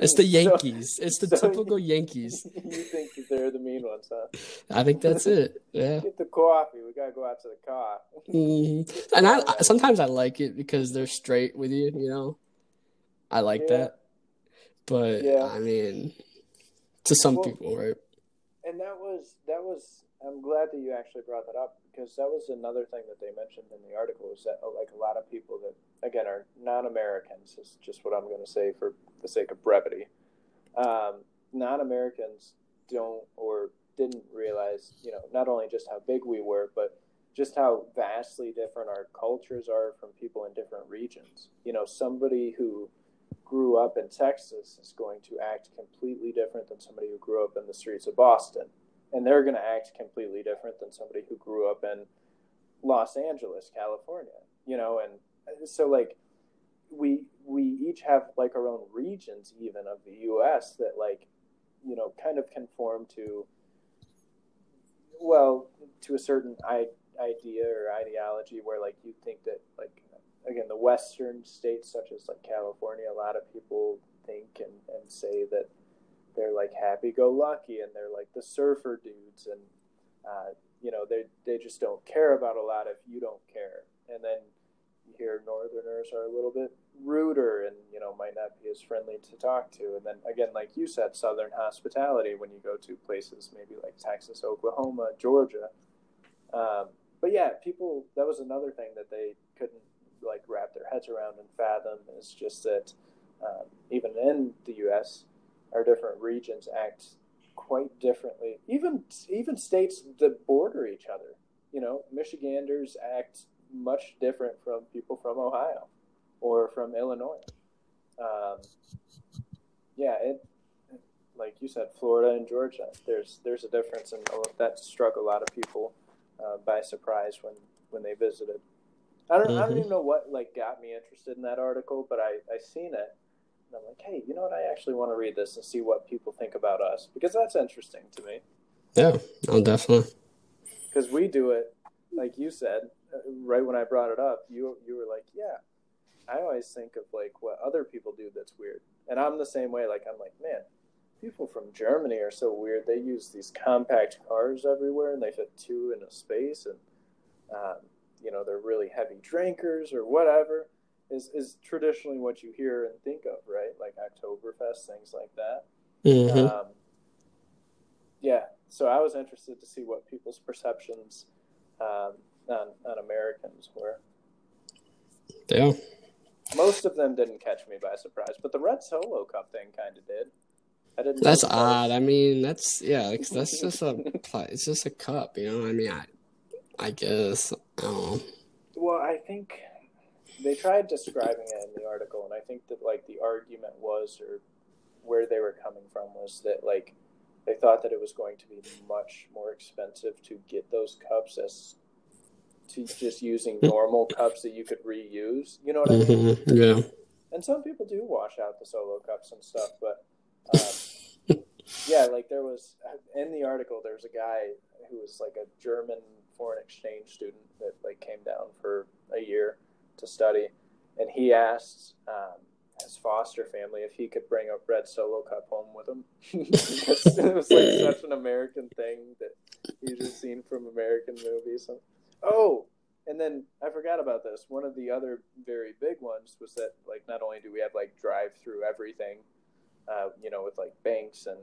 it's the Yankees. So, it's the so typical Yankees. You think they're the mean ones, huh? I think that's it. Yeah. Get the coffee. We gotta go out to the car. Mm-hmm. And I, I, sometimes I like it because they're straight with you. You know, I like yeah. that. But yeah. I mean, to some well, people, right? And that was that was. I'm glad that you actually brought that up because that was another thing that they mentioned in the article is that like a lot of people that again are non-Americans is just what I'm going to say for the sake of brevity. Um, non-Americans don't or didn't realize, you know, not only just how big we were, but just how vastly different our cultures are from people in different regions. You know, somebody who grew up in Texas is going to act completely different than somebody who grew up in the streets of Boston and they're going to act completely different than somebody who grew up in Los Angeles, California. You know, and uh, so like we we each have like our own regions even of the U.S. that like you know kind of conform to well to a certain I- idea or ideology where like you think that like again the western states such as like california a lot of people think and, and say that they're like happy-go-lucky and they're like the surfer dudes and uh, you know they they just don't care about a lot if you don't care and then you hear Northerners are a little bit ruder and you know might not be as friendly to talk to. And then again, like you said, Southern hospitality when you go to places maybe like Texas, Oklahoma, Georgia. Um, but yeah, people. That was another thing that they couldn't like wrap their heads around and fathom is just that um, even in the U.S., our different regions act quite differently. Even even states that border each other. You know, Michiganders act much different from people from Ohio or from Illinois. Um, yeah, it like you said, Florida and Georgia. There's there's a difference, and that struck a lot of people uh, by surprise when when they visited. I don't mm-hmm. I don't mm-hmm. even know what like got me interested in that article, but I I seen it. And I'm like, hey, you know what? I actually want to read this and see what people think about us because that's interesting to me. Yeah, oh, definitely. Because we do it, like you said, uh, right when I brought it up, you you were like, yeah, I always think of like what other people do that's weird, and I'm the same way. Like I'm like, man, people from Germany are so weird. They use these compact cars everywhere, and they fit two in a space, and um, you know they're really heavy drinkers or whatever. Is is traditionally what you hear and think of, right? Like Oktoberfest, things like that. Mm-hmm. Um, yeah, so I was interested to see what people's perceptions um, on on Americans were. Yeah. Most of them didn't catch me by surprise, but the red solo cup thing kind of did. I didn't. That's odd. I mean, that's yeah. Like, That's just a. It's just a cup, you know. I mean, I, I guess. I. Well, I think they tried describing it in the article, and I think that like the argument was, or where they were coming from was that like they thought that it was going to be much more expensive to get those cups as to just using normal cups that you could reuse. You know what I mean? Mm-hmm. Yeah. And some people do wash out the solo cups and stuff, but um, yeah, like there was in the article, there was a guy who was like a German foreign exchange student that like came down for a year to study, and he asked um, his foster family if he could bring a red solo cup home with him. it was like such an American thing that you just seen from American movies. Oh, and then I forgot about this. One of the other very big ones was that like not only do we have like drive through everything, uh, you know, with like banks and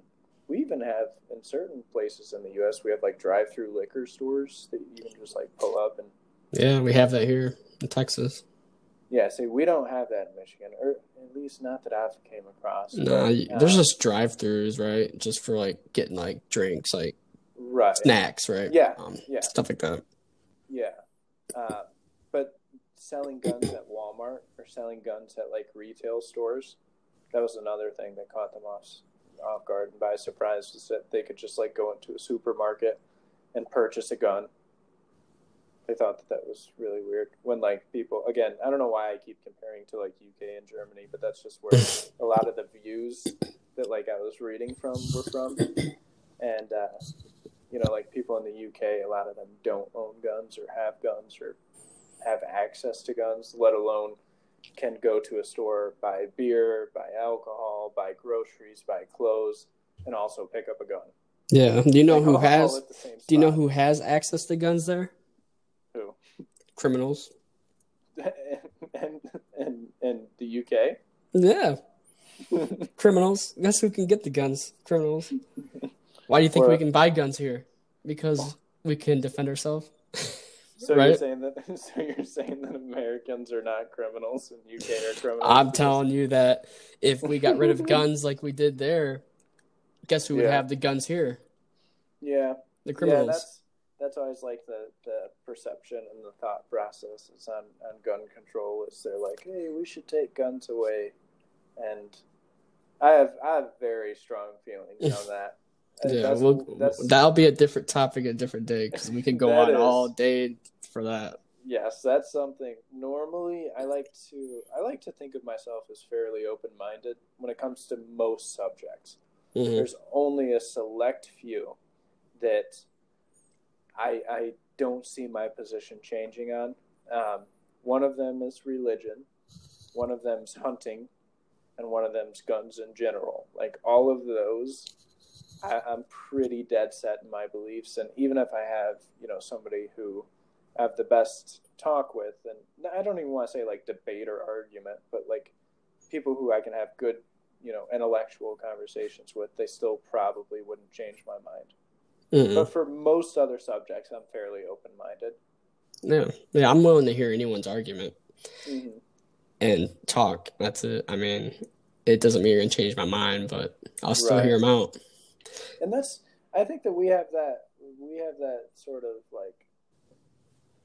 we even have in certain places in the U.S. we have like drive through liquor stores that you can just like pull up and. Yeah, we have that here in Texas. Yeah, see, we don't have that in Michigan, or at least not that I've came across. No, nah, uh, there's just drive-throughs, right? Just for like getting like drinks, like right snacks, right? Yeah, um, yeah, stuff like that. Yeah, uh, but selling guns at Walmart or selling guns at like retail stores, that was another thing that caught them off off guard and by surprise is that they could just like go into a supermarket and purchase a gun. They thought that that was really weird when like people again I don't know why I keep comparing to like UK and Germany, but that's just where a lot of the views that like I was reading from were from, and uh, you know, like people in the UK, a lot of them don't own guns or have guns or have access to guns, let alone can go to a store, buy beer, buy alcohol, buy groceries, buy clothes, and also pick up a gun. Yeah. Do you know like who has? Do you know who has access to guns there? Criminals. and and and the UK. Yeah. Criminals. Guess who can get the guns? Criminals. Why do you think or, we can buy guns here? Because we can defend ourselves. So right? you're saying that so you're saying that Americans are not criminals and UK are criminals. I'm telling you that if we got rid of guns like we did there, guess who would yeah. have the guns here? Yeah. The criminals. Yeah, that's that's always like the, the perception and the thought process is on, on gun control is they're like, hey, we should take guns away and I have I have very strong feelings on that yeah, that's, we'll, that's, that'll be a different topic a different day because we can go on is, all day for that. Yes, that's something. Normally, I like to I like to think of myself as fairly open minded when it comes to most subjects. Mm-hmm. There's only a select few that I I don't see my position changing on. Um, one of them is religion, one of them's hunting, and one of them's guns in general. Like all of those I, I'm pretty dead set in my beliefs, and even if I have, you know, somebody who I have the best talk with, and I don't even want to say like debate or argument, but like people who I can have good, you know, intellectual conversations with, they still probably wouldn't change my mind. Mm-hmm. But for most other subjects, I'm fairly open minded. Yeah, yeah, I'm willing to hear anyone's argument mm-hmm. and talk. That's it. I mean, it doesn't mean you're gonna change my mind, but I'll still right. hear them out. And that's, I think that we have that, we have that sort of like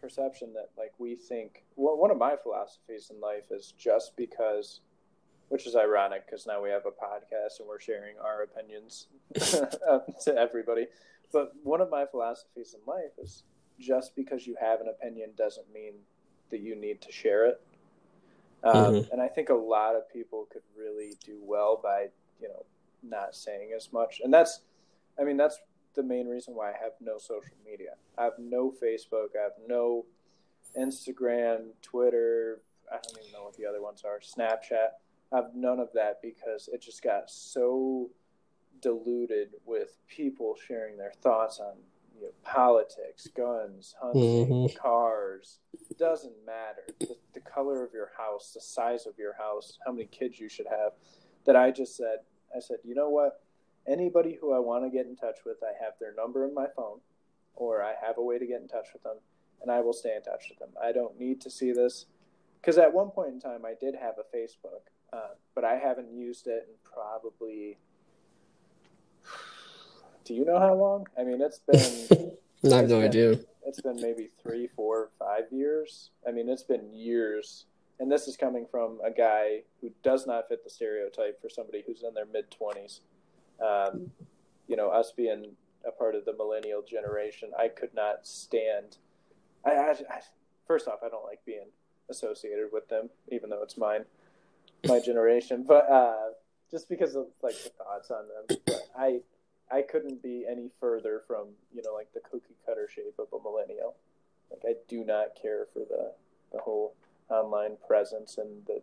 perception that like we think. Well, one of my philosophies in life is just because which is ironic because now we have a podcast and we're sharing our opinions to everybody. But one of my philosophies in life is just because you have an opinion doesn't mean that you need to share it. Um, mm-hmm. And I think a lot of people could really do well by, you know, not saying as much. And that's, I mean, that's the main reason why I have no social media. I have no Facebook. I have no Instagram, Twitter. I don't even know what the other ones are. Snapchat. I have none of that because it just got so diluted with people sharing their thoughts on you know, politics, guns, hunting, mm-hmm. cars. It doesn't matter. The, the color of your house, the size of your house, how many kids you should have. That I just said, I said, you know what? Anybody who I want to get in touch with, I have their number in my phone, or I have a way to get in touch with them, and I will stay in touch with them. I don't need to see this. Because at one point in time, I did have a Facebook, uh, but I haven't used it in probably do you know how long? I mean, it's been. I have no been, idea. It's been maybe three, four, five years. I mean, it's been years. And this is coming from a guy who does not fit the stereotype for somebody who's in their mid 20s. Um, you know, us being a part of the millennial generation, I could not stand. I, I, I, first off, I don't like being associated with them, even though it's mine, my generation. But uh, just because of like the thoughts on them, but I I couldn't be any further from you know like the cookie cutter shape of a millennial. Like I do not care for the the whole online presence and the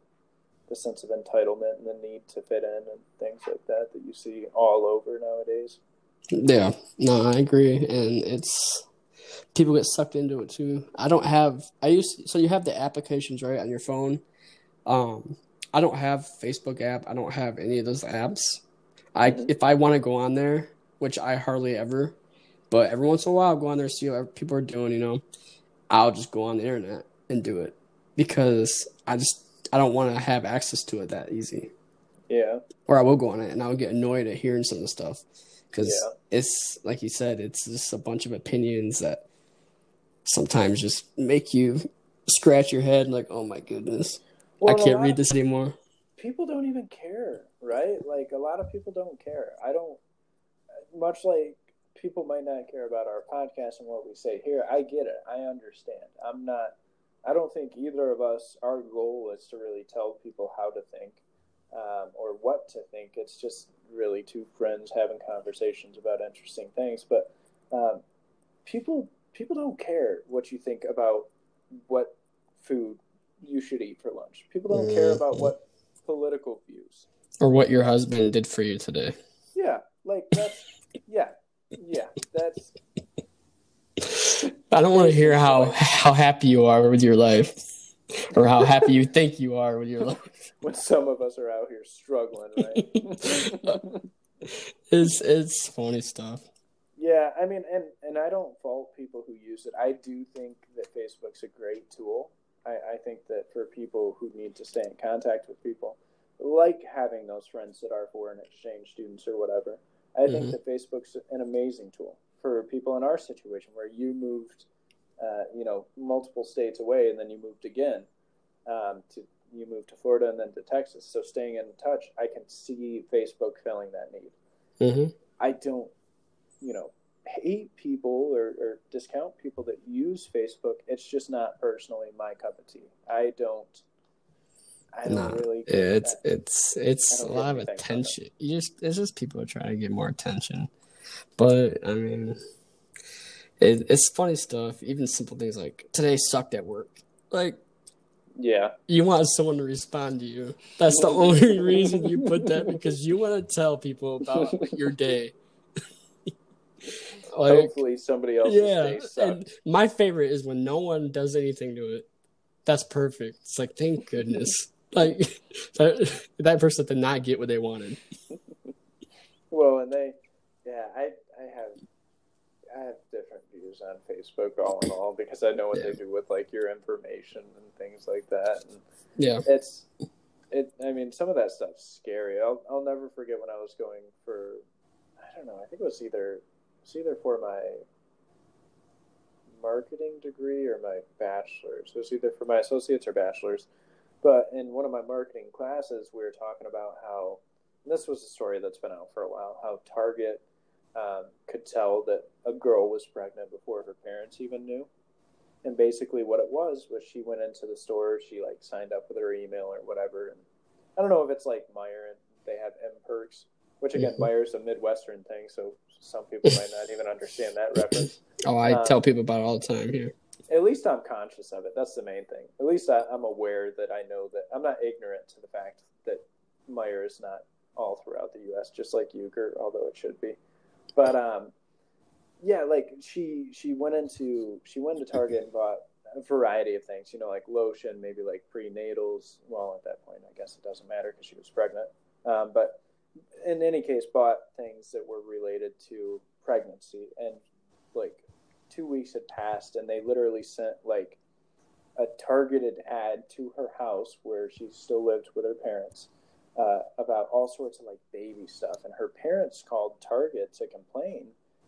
the sense of entitlement and the need to fit in and things like that that you see all over nowadays. Yeah, no, I agree, and it's people get sucked into it too. I don't have I used so you have the applications right on your phone. Um, I don't have Facebook app. I don't have any of those apps. I mm-hmm. if I want to go on there, which I hardly ever, but every once in a while I'll go on there see what people are doing. You know, I'll just go on the internet and do it because I just I don't want to have access to it that easy. Yeah. Or I will go on it and I'll get annoyed at hearing some of the stuff because yeah. it's like you said, it's just a bunch of opinions that sometimes just make you scratch your head like, oh my goodness, well, I can't read this anymore. People don't even care, right? Like a lot of people don't care. I don't much like people might not care about our podcast and what we say here. I get it. I understand. I'm not. I don't think either of us. Our goal is to really tell people how to think um, or what to think. It's just really two friends having conversations about interesting things. But um, people people don't care what you think about what food you should eat for lunch. People don't care about what political views or what your husband did for you today. Yeah, like that's yeah, yeah, that's. I don't want to hear how how happy you are with your life, or how happy you think you are with your life. When some of us are out here struggling, right? it's it's funny stuff. Yeah, I mean, and and I don't fault people who use it. I do think that Facebook's a great tool. I, I think that for people who need to stay in contact with people, like having those friends that are foreign exchange students or whatever, I think mm-hmm. that Facebook's an amazing tool for people in our situation where you moved, uh, you know, multiple states away and then you moved again um, to you moved to Florida and then to Texas. So staying in touch, I can see Facebook filling that need. Mm-hmm. I don't, you know, hate people or, or discount people that use Facebook. It's just not personally my cup of tea. I don't I don't nah, really. It's it's it's a lot of attention. You just it's just people trying to get more attention, but I mean, it, it's funny stuff. Even simple things like today sucked at work. Like, yeah, you want someone to respond to you. That's the only reason you put that because you want to tell people about your day. Like, Hopefully, somebody else. yeah, and my favorite is when no one does anything to it. That's perfect. It's like thank goodness. Like that, that person did not get what they wanted. Well, and they, yeah, I, I have, I have different views on Facebook all in all because I know what Yeah. they do with like your information and things like that. And Yeah, it's, it. I mean, some of that stuff's scary. I'll, I'll never forget when I was going for, I don't know. I think it was either, it was either for my marketing degree or my bachelor's. It was either for my associates or bachelor's. But in one of my marketing classes, we were talking about how and this was a story that's been out for a while. How Target um, could tell that a girl was pregnant before her parents even knew. And basically, what it was was she went into the store, she like signed up with her email or whatever. And I don't know if it's like Meijer and they have M Perks, which again, Mhm. Meijer's a Midwestern thing, so some people might not even understand that reference. Oh, I Uh, tell people about it all the time here. At least I'm conscious of it. That's the main thing. At least I, I'm aware that I know that I'm not ignorant to the fact that Meijer is not all throughout the U.S. just like Euchre, although it should be. But um, yeah, like she she went into she went to Target and bought a variety of things. You know, like lotion, maybe like prenatals. Well, at that point, I guess it doesn't matter because she was pregnant. Um, but in any case, bought things that were related to pregnancy and like two weeks had passed and they literally sent like a targeted ad to her house where she still lived with her parents uh, about all sorts of like baby stuff. And her parents called target to complain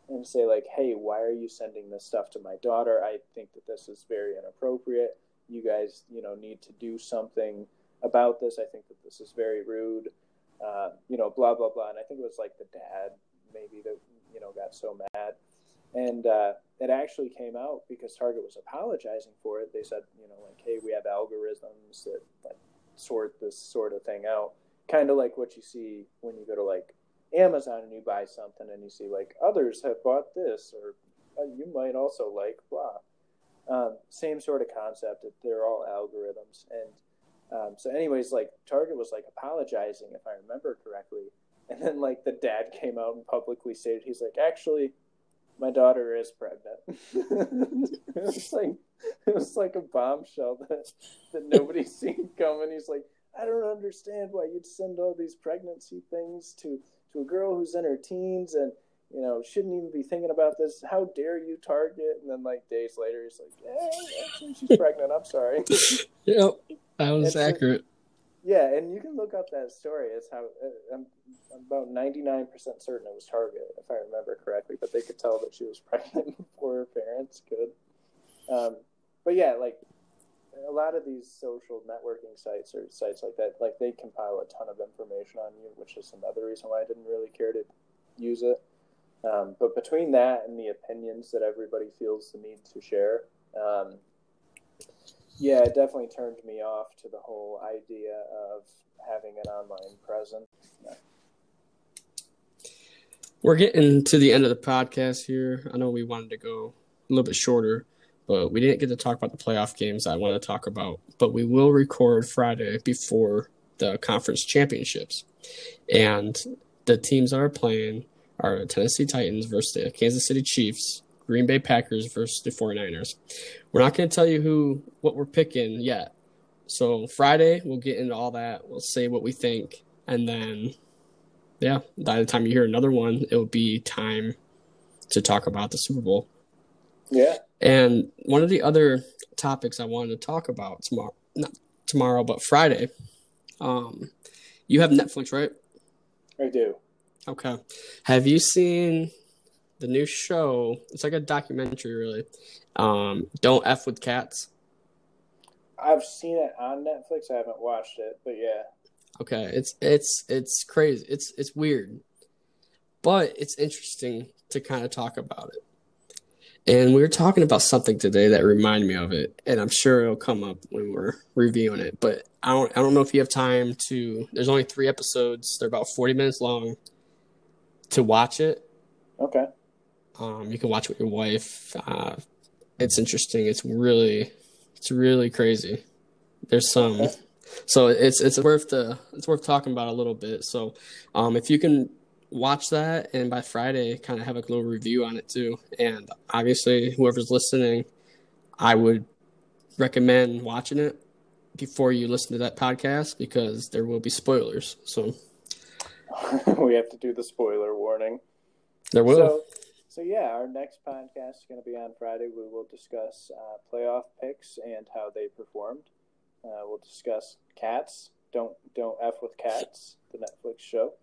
and say like hey why are you sending this stuff to my daughter? I think that this is very inappropriate. You guys you know need to do something about this. I think that this is very rude. Uh, you know blah blah blah. And i think it was like the dad maybe that you know got so mad. And uh, it actually came out because Target was apologizing for it. They said, you know, like, hey, we have algorithms that like sort this sort of thing out, kind of like what you see when you go to like Amazon and you buy something and you see like others have bought this or uh, you might also like blah. Um, same sort of concept that they're all algorithms and um, so anyways like Target was like apologizing if I remember correctly and then like the dad came out and publicly stated he's like actually my daughter is pregnant. it was like it was like a bombshell that that nobody seen coming. He's like, I don't understand why you'd send all these pregnancy things to to a girl who's in her teens and you know shouldn't even be thinking about this. How dare you, Target? And then like days later, he's like, Yeah, actually, she's pregnant. I'm sorry. Yep, that was It's accurate. Yeah, and you can look up that story. It's how uh, I'm, about ninety nine percent certain it was Target, if I remember correctly. But they could tell that she was pregnant before her parents could. Um, but yeah, like a lot of these social networking sites or sites like that, like they compile a ton of information on you, which is another reason why I didn't really care to use it. Um, but between that and the opinions that everybody feels the need to share, um, yeah, it definitely turned me off to the whole idea of having an online presence. We're getting to the end of the podcast here. I know we wanted to go a little bit shorter, but we didn't get to talk about the playoff games I wanted to talk about. But we will record Friday before the conference championships. And the teams that are playing are Tennessee Titans versus the Kansas City Chiefs, Green Bay Packers versus the 49ers. We're not going to tell you who what we're picking yet. So Friday we'll get into all that. We'll say what we think and then yeah, by the time you hear another one, it will be time to talk about the Super Bowl. Yeah. And one of the other topics I wanted to talk about tomorrow, not tomorrow, but Friday. Um, you have Netflix, right? I do. Okay. Have you seen the new show? It's like a documentary, really. Um, Don't F with Cats. I've seen it on Netflix. I haven't watched it, but yeah. Okay, it's it's it's crazy. It's it's weird, but it's interesting to kind of talk about it. And we were talking about something today that reminded me of it, and I'm sure it'll come up when we're reviewing it. But I don't I don't know if you have time to. There's only three episodes. They're about 40 minutes long. To watch it, Okay. Um, you can watch it with your wife. Uh, it's interesting. It's really it's really crazy. There's some. Okay. So it's it's worth the it's worth talking about a little bit. So, um, if you can watch that and by Friday kind of have a little review on it too. And obviously, whoever's listening, I would recommend watching it before you listen to that podcast because there will be spoilers. So we have to do the spoiler warning. There will. So, so yeah, our next podcast is going to be on Friday. We will discuss uh, playoff picks and how they performed. Uh, we'll discuss cats. Don't don't f with cats. The Netflix show.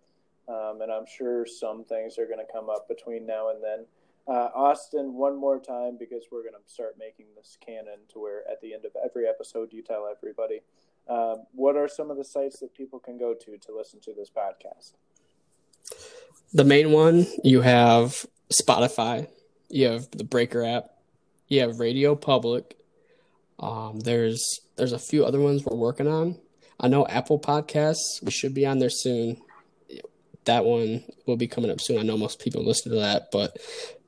Um, and I'm sure some things are going to come up between now and then. Uh, Austin, one more time because we're going to start making this canon to where at the end of every episode you tell everybody. Um, what are some of the sites that people can go to to listen to this podcast? The main one you have Spotify, you have the Breaker app, you have Radio Public. Um, there's there's a few other ones we're working on. I know Apple Podcasts. We should be on there soon that one will be coming up soon. I know most people listen to that, but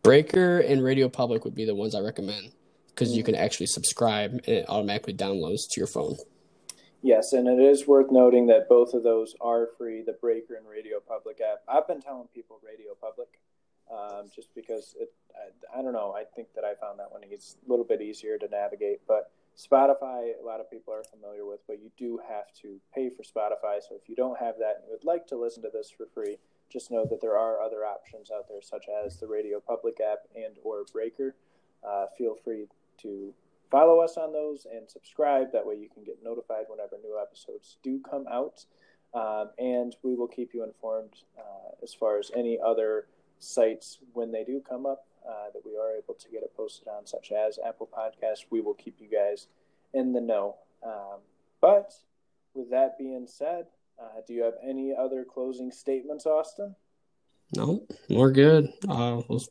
Breaker and Radio Public would be the ones I recommend because you can actually subscribe and it automatically downloads to your phone. Yes, and it is worth noting that both of those are free. The Breaker and Radio Public app. I've been telling people Radio Public, um, just because it. I, I, don't know. I think that I found that one is a little bit easier to navigate, but Spotify, a lot of people are familiar with, but you do have to pay for Spotify. So if you don't have that and you would like to listen to this for free, just know that there are other options out there, such as the Radio Public app and or Breaker. Uh, feel free to follow us on those and subscribe. That way you can get notified whenever new episodes do come out. Um, and we will keep you informed uh, as far as any other sites when they do come up uh, that we are able to get it posted on, such as Apple Podcasts. We will keep you guys in the know. Um, but with that being said, uh, do you have any other closing statements, Austin? No, we're good. Uh, we'll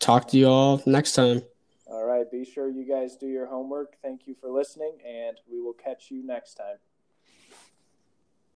talk to you all next time. All right. Be sure you guys do your homework. Thank you for listening, and we will catch you next time.